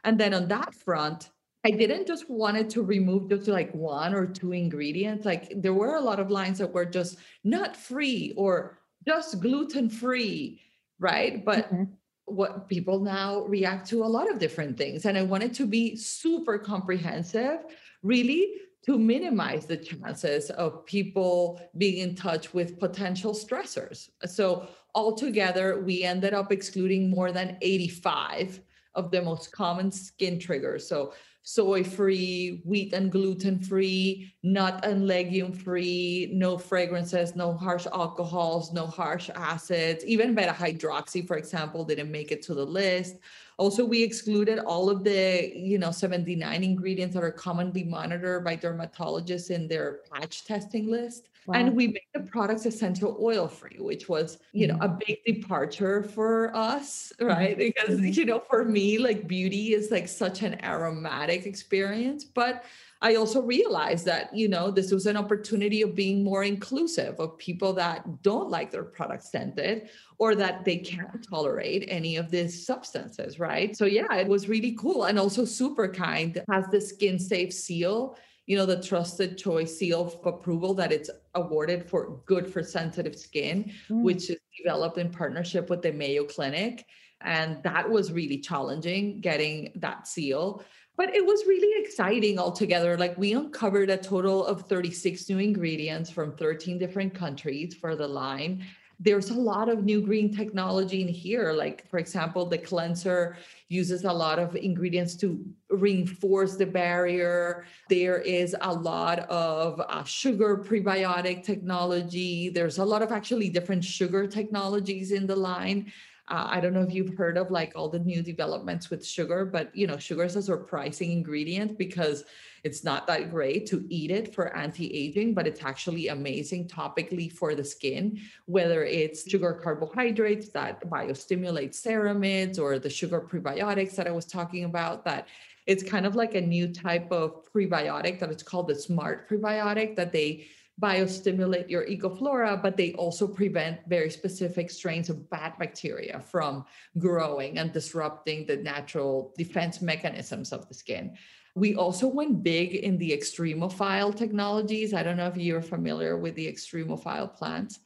And then on that front, I didn't just wanted to remove just like one or two ingredients. Like there were a lot of lines that were just nut free or just gluten free, right? But mm-hmm what people now react to a lot of different things. And I wanted to be super comprehensive, really to minimize the chances of people being in touch with potential stressors. So, altogether, we ended up excluding more than 85 of the most common skin triggers. So, soy free, wheat and gluten free, nut and legume free, no fragrances, no harsh alcohols, no harsh acids. Even beta hydroxy, for example, didn't make it to the list. Also, we excluded all of the, you know, 79 ingredients that are commonly monitored by dermatologists in their patch testing list. Wow. And we made the products essential oil free, which was, you know, mm-hmm. a big departure for us, right? Mm-hmm. Because, mm-hmm. you know, for me, like beauty is like such an aromatic experience. But I also realized that, you know, this was an opportunity of being more inclusive of people that don't like their products scented or that they can't tolerate any of these substances, right? So, yeah, it was really cool. And also, Superkind has the skin safe seal, you know, the trusted choice seal of approval that it's awarded for good for sensitive skin, mm. which is developed in partnership with the Mayo Clinic. And that was really challenging getting that seal but it was really exciting altogether. Like we uncovered a total of 36 new ingredients from 13 different countries for the line. There's a lot of new green technology in here. Like, for example, the cleanser uses a lot of ingredients to reinforce the barrier. There is a lot of uh, sugar prebiotic technology. There's a lot of actually different sugar technologies in the line. Uh, I don't know if you've heard of like all the new developments with sugar, but you know, sugar is a surprising ingredient because it's not that great to eat it for anti-aging, but it's actually amazing topically for the skin, whether it's sugar carbohydrates that biostimulate ceramides or the sugar prebiotics that I was talking about that it's kind of like a new type of prebiotic that it's called the smart prebiotic that they biostimulate your ecoflora, but they also prevent very specific strains of bad bacteria from growing and disrupting the natural defense mechanisms of the skin. We also went big in the extremophile technologies. I don't know if you're familiar with the extremophile plants,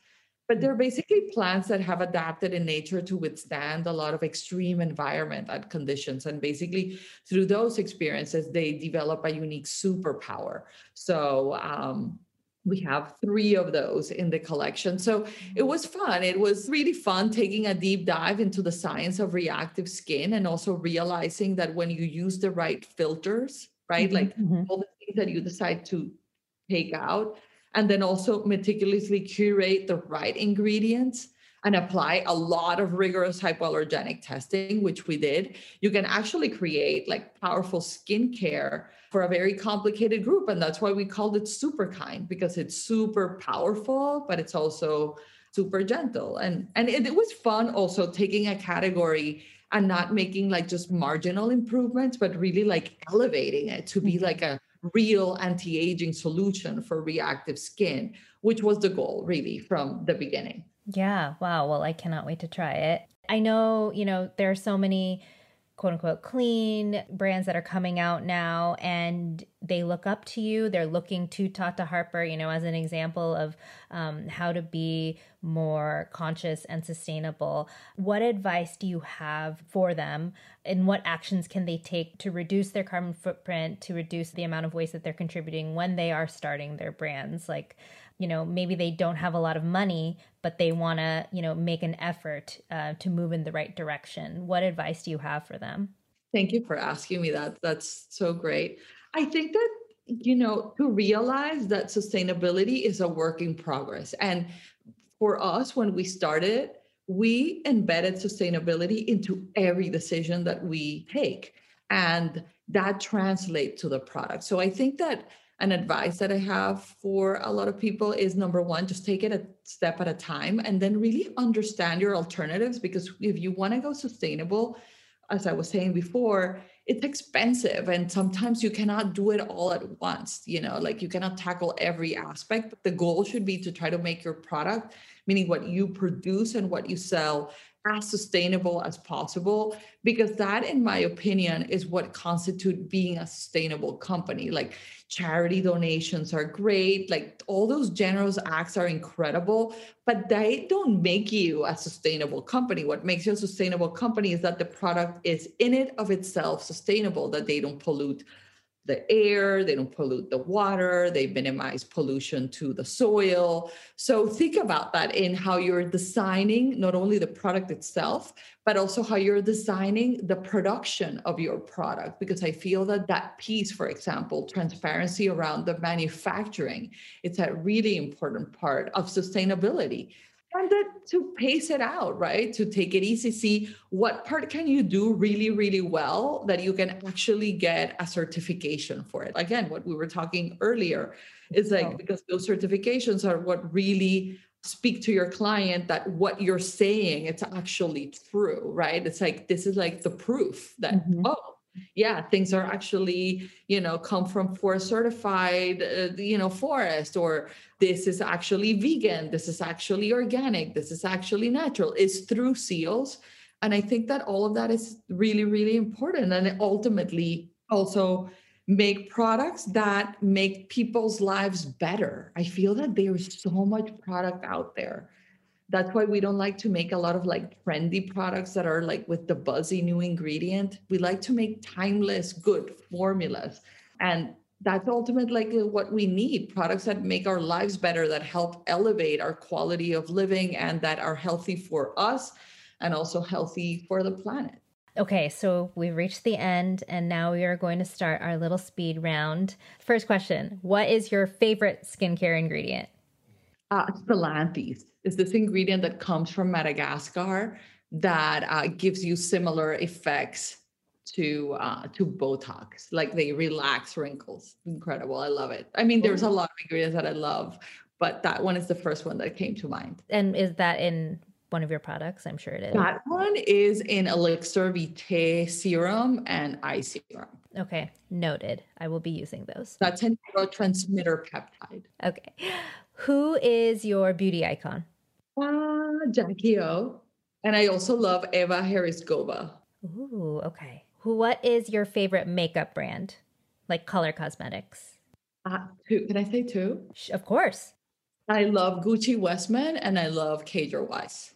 but they're basically plants that have adapted in nature to withstand a lot of extreme environment and conditions. And basically, through those experiences, they develop a unique superpower. So, um, we have three of those in the collection. So it was fun. It was really fun taking a deep dive into the science of reactive skin and also realizing that when you use the right filters, right, mm-hmm. like mm-hmm. all the things that you decide to take out, and then also meticulously curate the right ingredients and apply a lot of rigorous hypoallergenic testing, which we did, you can actually create like powerful skincare for a very complicated group. And that's why we called it super kind because it's super powerful, but it's also super gentle. And and it, it was fun also taking a category and not making like just marginal improvements, but really like elevating it to be mm-hmm. like a real anti-aging solution for reactive skin, which was the goal really from the beginning. Yeah. Wow. Well, I cannot wait to try it. I know, you know, there are so many quote unquote clean brands that are coming out now and they look up to you. They're looking to Tata Harper, you know, as an example of um, how to be more conscious and sustainable. What advice do you have for them? And what actions can they take to reduce their carbon footprint, to reduce the amount of waste that they're contributing when they are starting their brands? Like, you know maybe they don't have a lot of money but they want to you know make an effort uh, to move in the right direction. What advice do you have for them? Thank you for asking me that. That's so great. I think that you know to realize that sustainability is a work in progress. And for us when we started we embedded sustainability into every decision that we take and that translates to the product. So i think that an advice that I have for a lot of people is number one, just take it a step at a time and then really understand your alternatives. Because if you want to go sustainable, as I was saying before, it's expensive and sometimes you cannot do it all at once. You know, like you cannot tackle every aspect, but the goal should be to try to make your product, meaning what you produce and what you sell, as sustainable as possible because that in my opinion is what constitute being a sustainable company like charity donations are great. Like all those generous acts are incredible but they don't make you a sustainable company. What makes you a sustainable company is that the product is in it of itself sustainable that they don't pollute the air, they don't pollute the water, they minimize pollution to the soil. So think about that in how you're designing not only the product itself, but also how you're designing the production of your product. Because I feel that that piece, for example, transparency around the manufacturing, it's a really important part of sustainability. And that to pace it out right to take it easy see what part can you do really really well that you can actually get a certification for it again what we were talking earlier is like oh. because those certifications are what really speak to your client that what you're saying it's actually true right it's like this is like the proof that mm-hmm. oh yeah things are actually you know come from forest certified uh, you know forest or this is actually vegan this is actually organic this is actually natural is through seals. And i think that all of that is really really important and ultimately also make products that make people's lives better. I feel that there's so much product out there that's why we don't like to make a lot of like trendy products that are like with the buzzy new ingredient we like to make timeless good formulas and that's ultimately like what we need products that make our lives better that help elevate our quality of living and that are healthy for us and also healthy for the planet Okay, so we've reached the end and now we are going to start our little speed round. First question What is your favorite skincare ingredient? Uh, Spilanthes is this ingredient that comes from Madagascar that uh, gives you similar effects to uh, to Botox. Like they relax wrinkles. Incredible. I love it. I mean, there's a lot of ingredients that I love, but that one is the first one that came to mind. And is that in one of your products? I'm sure it is. That one is in Elixir Vitae serum and eye serum. Okay, noted. I will be using those. That's a neurotransmitter peptide. Okay. Who is your beauty icon? Uh, Jackie O. And I also love Eva Herzigova. Ooh, okay. What is your favorite makeup brand? Like color cosmetics? Uh, two. Can I say two? Of course. I love Gucci Westman and I love Kjaer Weis.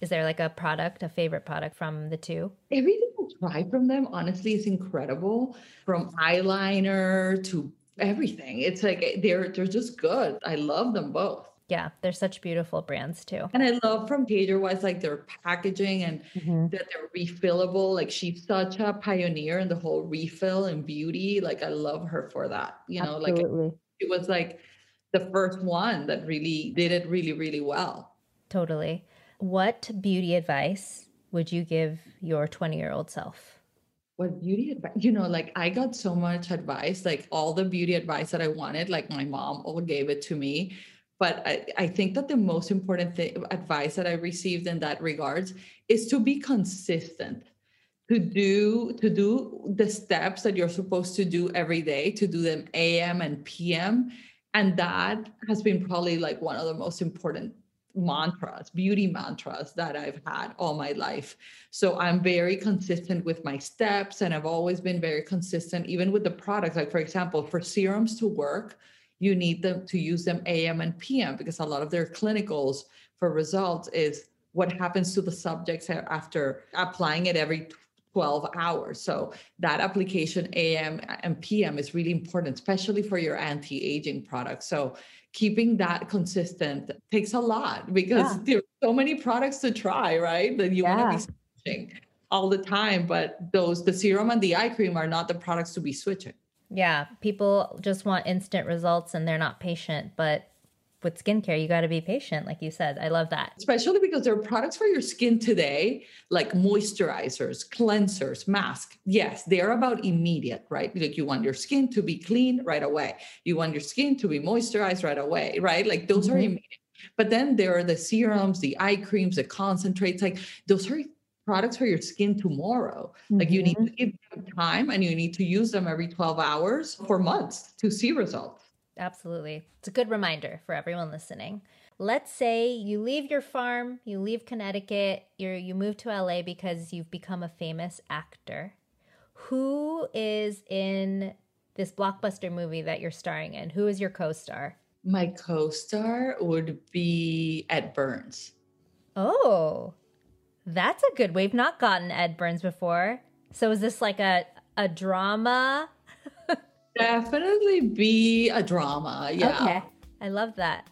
Is there like a product, a favorite product from the two? Everything I try from them, honestly, is incredible. From eyeliner to everything. It's like they're they're just good. I love them both. Yeah, they're such beautiful brands too. And I love from Kjaer Weis like their packaging and mm-hmm. that they're refillable. Like she's such a pioneer in the whole refill and beauty. Like I love her for that. You know, Absolutely. like it was like the first one that really did it really, really well. Totally. What beauty advice would you give your 20 year old self? What beauty advice? You know, like I got so much advice, like all the beauty advice that I wanted, like my mom all gave it to me but I, I think that the most important advice that I received in that regards is to be consistent to do to do the steps that you're supposed to do every day to do them am and pm and that has been probably like one of the most important mantras beauty mantras that i've had all my life so i'm very consistent with my steps and i've always been very consistent even with the products like for example for serums to work you need them to use them AM and PM because a lot of their clinicals for results is what happens to the subjects after applying it every 12 hours. So that application AM and PM is really important, especially for your anti-aging products. So keeping that consistent takes a lot because yeah. there are so many products to try, right? That you yeah. want to be switching all the time. But those the serum and the eye cream are not the products to be switching. Yeah, people just want instant results and they're not patient, but with skincare, you got to be patient, like you said. I love that. Especially because there are products for your skin today, like moisturizers, cleansers, masks. Yes, they're about immediate, right? Like you want your skin to be clean right away. You want your skin to be moisturized right away, right? Like those mm-hmm. are immediate. But then there are the serums, the eye creams, the concentrates. Like those are products for your skin tomorrow. Mm-hmm. Like you need to mm-hmm. give them time and you need to use them every 12 hours for months to see results. Absolutely. It's a good reminder for everyone listening. Let's say you leave your farm, you leave Connecticut, you you move to LA because you've become a famous actor. Who is in this blockbuster movie that you're starring in? Who is your co-star? My co-star would be Ed Burns. Oh, that's a good. We've not gotten Ed Burns before. So is this like a a drama? Definitely be a drama. Yeah. Okay. I love that.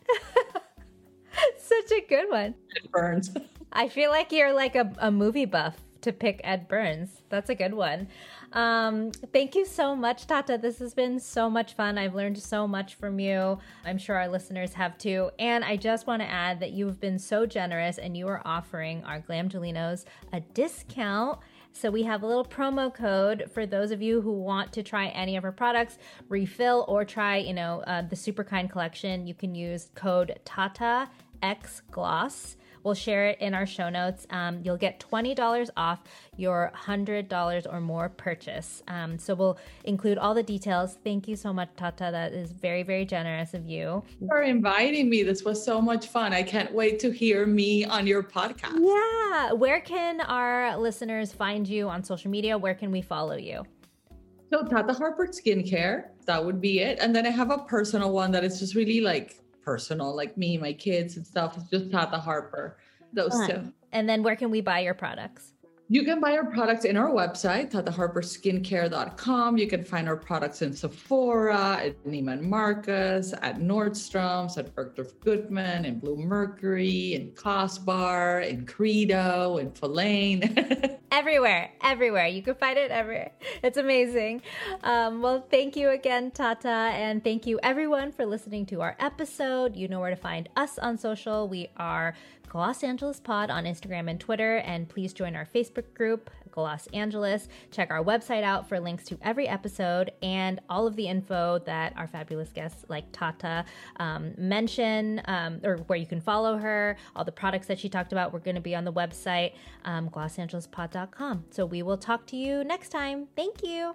[LAUGHS] Such a good one. Ed Burns. [LAUGHS] I feel like you're like a, a movie buff to pick Ed Burns. That's a good one. Um, thank you so much, Tata. This has been so much fun. I've learned so much from you. I'm sure our listeners have too. And I just want to add that you've been so generous and you are offering our Glamgelinos a discount. So we have a little promo code for those of you who want to try any of our products, refill or try, you know, uh, the Super Kind collection. You can use code Tata X Gloss We'll share it in our show notes. Um, you'll get $20 off your $100 or more purchase. Um, so we'll include all the details. Thank you so much, Tata. That is very, very generous of you. for inviting me. This was so much fun. I can't wait to hear me on your podcast. Yeah. Where can our listeners find you on social media? Where can we follow you? So Tata Harper Skincare, that would be it. And then I have a personal one that is just really like personal, like me, my kids and stuff. It's just Tata Harper. Those Fun. two. And then where can we buy your products? You can buy our products in our website, tataharperskincare.com. You can find our products in Sephora, at Neiman Marcus, at Nordstrom's, at Bergdorf Goodman, in Bluemercury, in Cosbar, in Credo, in Follain. [LAUGHS] everywhere, everywhere. You can find it everywhere. It's amazing. Um, well, thank you again, Tata. And thank you, everyone, for listening to our episode. You know where to find us on social. We are Gloss Angeles Pod on Instagram and Twitter, and please join our Facebook group, Los Angeles. Check our website out for links to every episode and all of the info that our fabulous guests like Tata um, mention, um, or where you can follow her. All the products that she talked about, we're going to be on the website, um, glossangelespod.com. So we will talk to you next time. Thank you.